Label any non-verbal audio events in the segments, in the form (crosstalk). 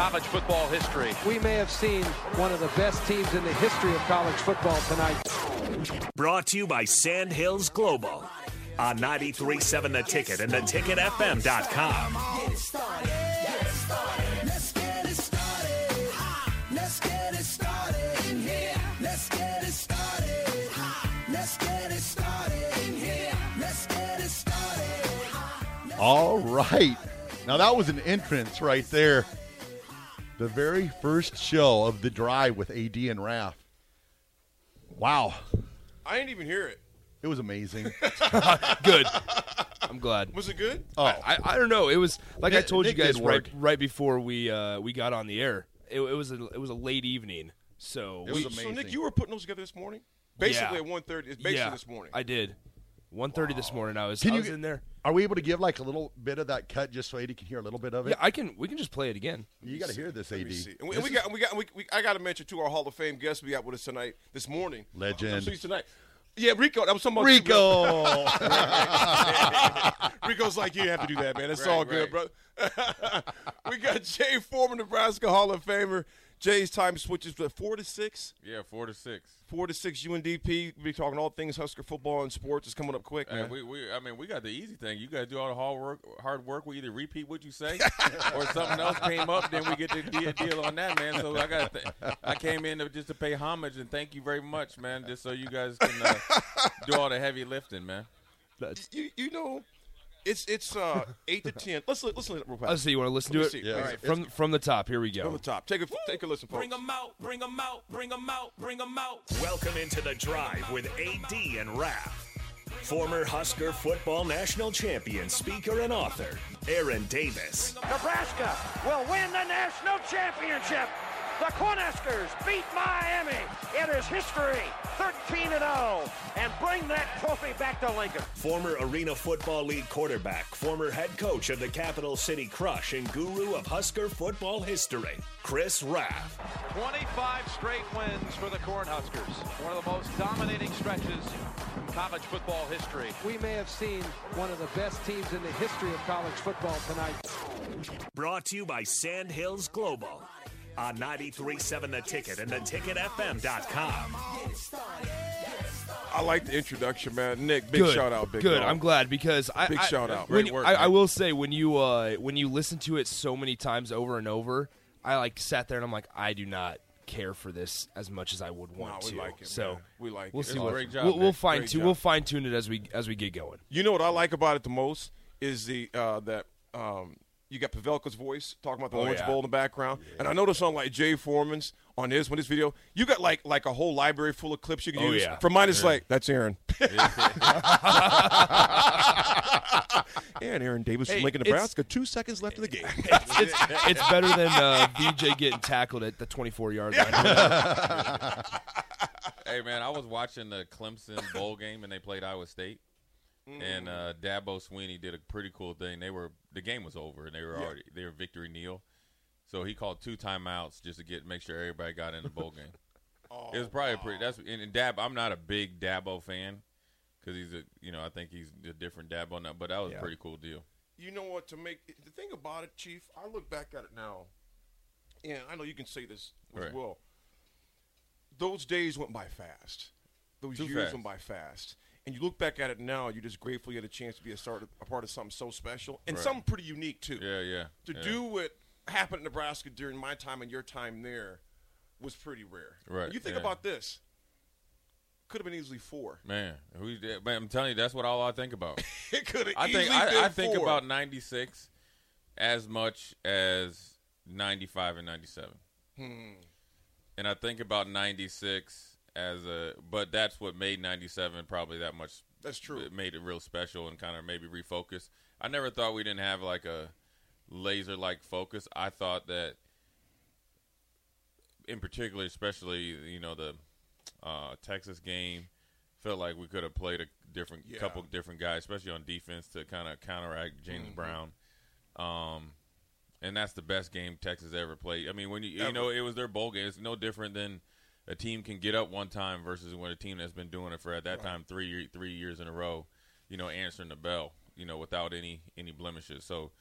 college football history. We may have seen one of the best teams in the history of college football tonight. Brought to you by Sandhills Global on 93.7 The Ticket and theticketfm.com. All right. Now that was an entrance right there. The very first show of the drive with AD and Raf. Wow. I didn't even hear it. It was amazing. (laughs) (laughs) good. I'm glad. Was it good? Oh, I, I, I don't know. It was like I Nick- told Nick you guys right work. right before we uh, we got on the air. It, it was a it was a late evening, so It was we- So Nick, you were putting those together this morning? Basically Yeah. at 1.30. It's basically yeah, this morning. I did. 1.30 this morning. I was Can I you was get- in there. Are we able to give like a little bit of that cut just so AD can hear a little bit of it? Yeah, I can. We can just play it again. you got to hear this, Let AD. me see. And we, and we got, we got, we, we, I got to mention too our Hall of Fame guest we got with us tonight, this morning. Legend. So he's tonight. Yeah, Rico. That was something about. Rico. (laughs) (laughs) Rico's like, you have to do that, man. It's Right, all good, bro. (laughs) we got Jay Foreman, Nebraska Hall of Famer. Jay's time switches to four to six. Yeah, four to six. Four to six UNDP. We'll be talking all things Husker football and sports. It's coming up quick, Hey, man. we, we, I mean, we got the easy thing. You got to do all the hard work. Hard work. We either repeat what you say, (laughs) or something else came up. Then we get the deal, deal on that, man. So I got, th- I came in to, just to pay homage and thank you very much, man. Just so you guys can uh, do all the heavy lifting, man. you, you know, it's it's uh, (laughs) eight to ten. Let's li- listen to it real fast. Let's see. You want to listen to Let it? see. Yeah. All right, From from the top. Here we go. from the top. Take a take a listen, folks. Bring them out, bring them out, bring them out, bring them out. Welcome into the drive with AD and Raf. Former Husker football national champion, speaker, and author, Aaron Davis. Nebraska will win the national championship. The Cornhuskers beat Miami. It is history, 13 0, and bring that trophy back to Lincoln. Former Arena Football League quarterback, former head coach of the Capital City Crush, and guru of Husker football history, Chris Raff. 25 straight wins for the Cornhuskers. One of the most dominating stretches in college football history. We may have seen one of the best teams in the history of college football tonight. Brought to you by Sandhills Global on 93.7 The Ticket and theticketfm.com. I like the introduction, man. Nick, big good. shout out, big good. dog. I'm glad because I Big I- shout out. When, Great work, I, I will say when you uh, when you listen to it so many times over and over, I like sat there and I'm like, I do not care for this as much as I would want Nah, we to. like it, so man. We like we'll it. see It's what great job, we'll, we'll fine tune we'll fine tune it as we as we get going. You know what I like about it the most is the uh, that um, you got Pavelka's voice talking about the Oh, Orange yeah. Bowl in the background, and I noticed on like Jay Foreman's on his one this video, you got like like a whole library full of clips you can Oh, use. yeah. For mine, it's like that's Aaron. (laughs) and Aaron Davis Hey, from Lincoln, Nebraska. Two seconds left in the game. (laughs) It's, it's better than uh, VJ getting tackled at the 24 yard line. (laughs) Hey man, I was watching the Clemson bowl game and they played Iowa State, and uh, Dabo Swinney did a pretty cool thing. They were the game was over and they were already they were victory kneel, so he called two timeouts just to get make sure everybody got in the bowl game. (laughs) it was probably a pretty. That's and, and Dab. I'm not a big Dabo fan, because he's a you know I think he's a different dab now. But that was Yeah. a pretty cool deal. You know what? To make the thing about it, Chief, I look back at it now, and I know you can say this as Right. well. Those days went by fast. Those Too years fast. went by fast. And you look back at it now, you're just grateful you had a chance to be a, start, a part of something so special and Right. something pretty unique too. Yeah, yeah. To yeah. do what happened in Nebraska during my time and your time there was pretty rare. Right, You think yeah. about this. Could have been easily four. Man, we, man, I'm telling you, that's what all I think about. (laughs) it could have I easily think been I, I think four. about '96 as much as '95 and '97, Hmm. and I think about '96 as a. But that's what made '97 probably that much. That's true. It made it real special and kind of maybe refocus. I never thought we didn't have like a laser like focus. I thought that, in particular, especially you know the uh, Texas game, felt like we could have played a different Yeah. couple different guys, especially on defense, to kind of counteract James Mhm. Brown. Um, and that's the best game Texas ever played. I mean, when you you know it was their bowl game, it's no different than a team can get up one time versus when a team that's been doing it for at that Right. time three three years in a row, you know, answering the bell, you know, without any any blemishes. So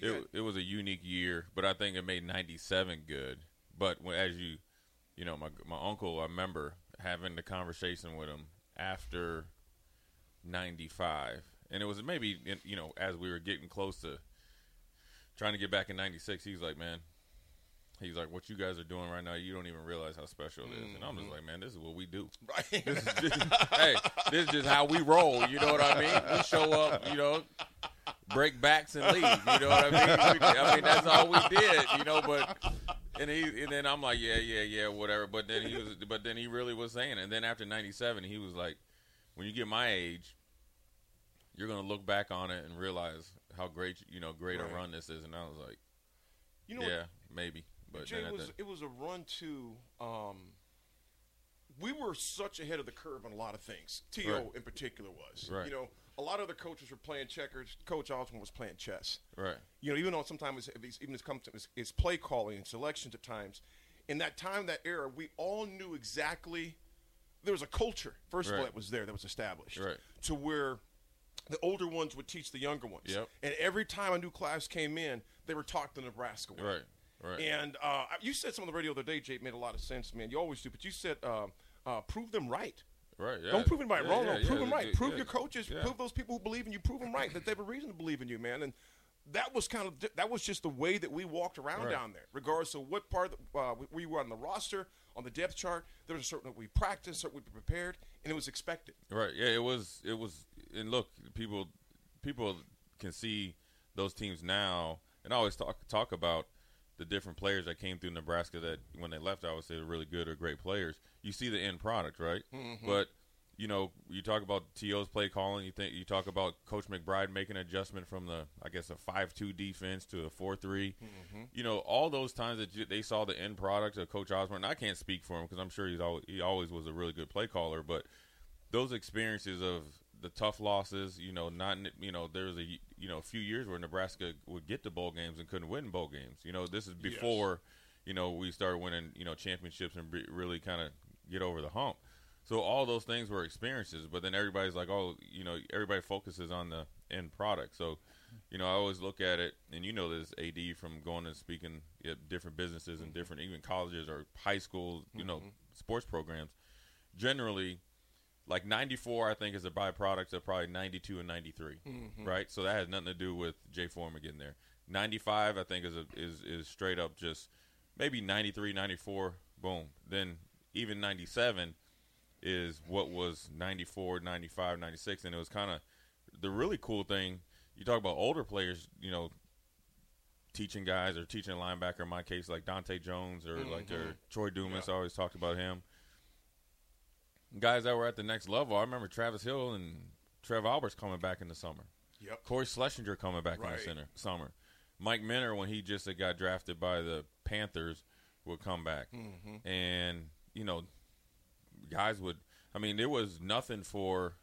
it, it was a unique year, but I think it made '97 good. But when, as you, you know, my my uncle, I remember having the conversation with him after '95, and it was maybe you know as we were getting close to trying to get back in '96. He's like, man. He's like, what you guys are doing right now, you don't even realize how special it is. And I'm just mm-hmm. like, man, this is what we do. Right. This is just, hey, this is just how we roll. You know what I mean? We show up, you know, break backs and leave. You know what I mean? We, I mean, that's all we did. You know, but and he and then I'm like, yeah, yeah, yeah, whatever. But then he was, but then he really was saying. it. And then after '97, he was like, when you get my age, you're gonna look back on it and realize how great, you know, great Right. a run this is. And I was like, You know what? yeah, maybe. But Jay then was the- it was a run to. Um, we were such ahead of the curve on a lot of things. To Right. in particular was. Right. You know, a lot of other coaches were playing checkers. Coach Osborne was playing chess. right. You know, even though sometimes even it's come to play calling and selections at times. In that time, that era, we all knew exactly. There was a culture, first of all, that was there, that was established, Right. to where the older ones would teach the younger ones. Yep. And every time a new class came in, they were taught the Nebraska way. Right. Right. And uh, you said something on the radio the other day, Jake, made a lot of sense, man. You always do, but you said uh, uh, prove them right. Right. Yeah. Don't prove them right Yeah, wrong. yeah, no, prove them right. prove your coaches. Prove those people who believe in you. Prove them right that they have a reason to believe in you, man. And that was kind of that was just the way that we walked around Right. down there, regardless of what part of the, uh, we- we were on the roster, on the depth chart. There was a certain that we practiced, certain we prepared, and it was expected. Right. Yeah. It was. It was. And look, people, people can see those teams now, and I always talk talk about the different players that came through Nebraska that when they left, I would say were really good or great players. You see the end product, right? Mhm. But you know, you talk about To's play calling. You think you talk about Coach McBride making an adjustment from the, I guess, a five-two defense to a four-three. Mhm. You know, all those times that you, they saw the end product of Coach Osborne. And I can't speak for him because I'm sure he's always, he always was a really good play caller. But those experiences of the tough losses, you know, not you know, there was a you know a few years where Nebraska would get to bowl games and couldn't win bowl games. You know, this is Yes. before you know we started winning you know championships and be, really kind of get over the hump. So all those things were experiences, but then everybody's like, oh, you know, everybody focuses on the end product. So, you know, I always look at it, and you know this AD from going and speaking at different businesses and mm-hmm. different even colleges or high schools, you know, mm-hmm. sports programs. Generally, like 94, I think is a byproduct of probably 92 and 93, Mhm. right? So that has nothing to do with Jay Foreman getting there. 95, I think, is a, is is straight up just maybe 93, 94, boom. Then even 97 is what was 94, 95, 96. And it was kind of the really cool thing. You talk about older players, you know, teaching guys or teaching a linebacker, in my case, like Donta Jones or like or. Troy Dumas. I always talked about him. Guys that were at the next level. I remember Travis Hill and Trev Alberts coming back in the summer. Yep. Cory Schlesinger coming back in the center, summer. Mike Minter, when he just got drafted by the Panthers, would come back. Mhm. And, you know, guys would, I mean, there was nothing for.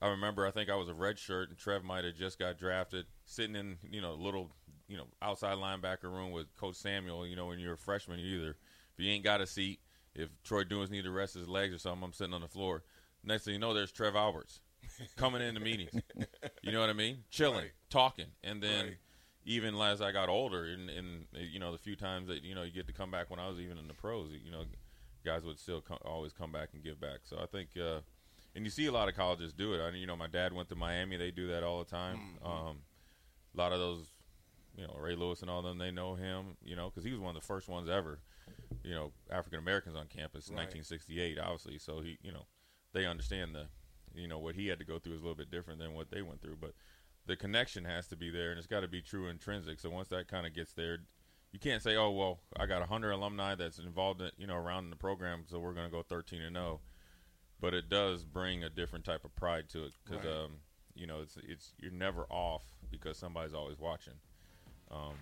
I remember, I think I was a red shirt, and Trev might have just got drafted, sitting in, you know, a little, you know, outside linebacker room with Coach Samuel. You know, when you're a freshman, either if you ain't got a seat, if Troy Dumas need to rest his legs or something, I'm sitting on the floor. Next thing you know, there's Trev Alberts (laughs) coming into meetings. You know what I mean? Chilling, Right. talking, and then Right. even as I got older, and, and you know the few times that you know you get to come back when I was even in the pros, you know, guys would still come, always come back and give back. So I think, uh, and you see a lot of colleges do it. I you know my dad went to Miami; they do that all the time. Um, a lot of those, you know, Ray Lewis and all them, they know him, you know, because he was one of the first ones ever, you know, African Americans on campus in Right. 1968, obviously. So he, you know, they understand the, you know, what he had to go through is a little bit different than what they went through, but the connection has to be there, and it's got to be true intrinsic. So once that kind of gets there, you can't say, oh well, I got 100 alumni that's involved, in, you know, around in the program, so we're going to go 13 and 0. But it does bring a different type of pride to it because, Right. um, you know, it's it's you're never off because somebody's always watching. Um,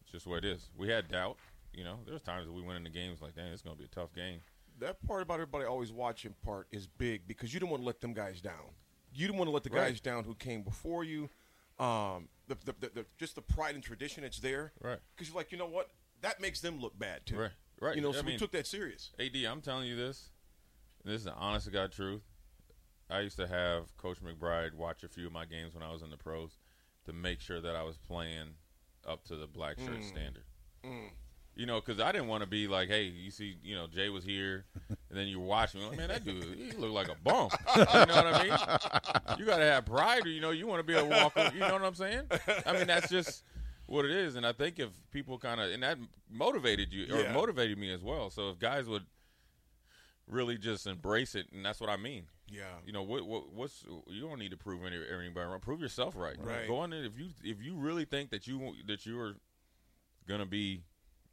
it's just what it is. We had doubt, you know. There's times that we went into games like, dang, it's going to be a tough game. that part about everybody always watching part is big because you don't want to let them guys down. You don't want to let the Right. guys down who came before you. Um, the, the, the, the just the pride and tradition that's there. Right. Because you're like, you know what? That makes them look bad too. Right, right. You know, I so we took that serious. AD, I'm telling you this. This is the honest to God truth. I used to have Coach McBride watch a few of my games when I was in the pros to make sure that I was playing up to the black shirt Mm. standard. Mm. You know, because I didn't want to be like, hey, you see, you know, Jay was here, (laughs) and then you watch watching. Like, man, that dude, he looked like a bum. (laughs) You know what I mean? You got to have pride, or you know, you want to be able to walk. You know what I'm saying? I mean, that's just what it is. And I think if people kind of, and that motivated you, or Yeah. motivated me as well. So if guys would really just embrace it, and that's what I mean. Yeah. You know what? what what's you don't need to prove any, anybody wrong. Prove yourself right. Right. Go on in if you if you really think that you that you are gonna be,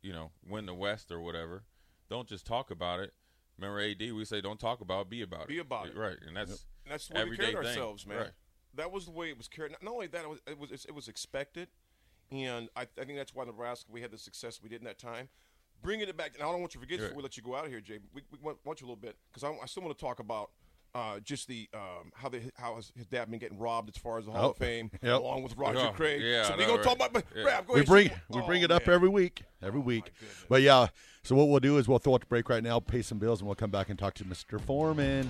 you know, win the West or whatever. Don't just talk about it. Remember AD? We say don't talk about, it, be about it. Be about it. Right, and that's And that's the way we everyday carried thing. ourselves, man. Right. That was the way it was carried. Not only that, it was it was, it was expected, and I, I think that's why Nebraska we had the success we did in that time. Bringing it back, and I don't want you to forget Right. before we let you go out of here, Jay. We, we want, want you a little bit because I, I still want to talk about uh, just the um, how they how his, his dad been getting robbed as far as the Hall Oh, of Fame, yep. along with Roger Yeah, Craig. yeah, so we gonna right. talk about. Yeah. Go we bring we Oh, bring it up man. every week, every week. But yeah, so what we'll do is we'll throw out the break right now, pay some bills, and we'll come back and talk to Mr. Foreman.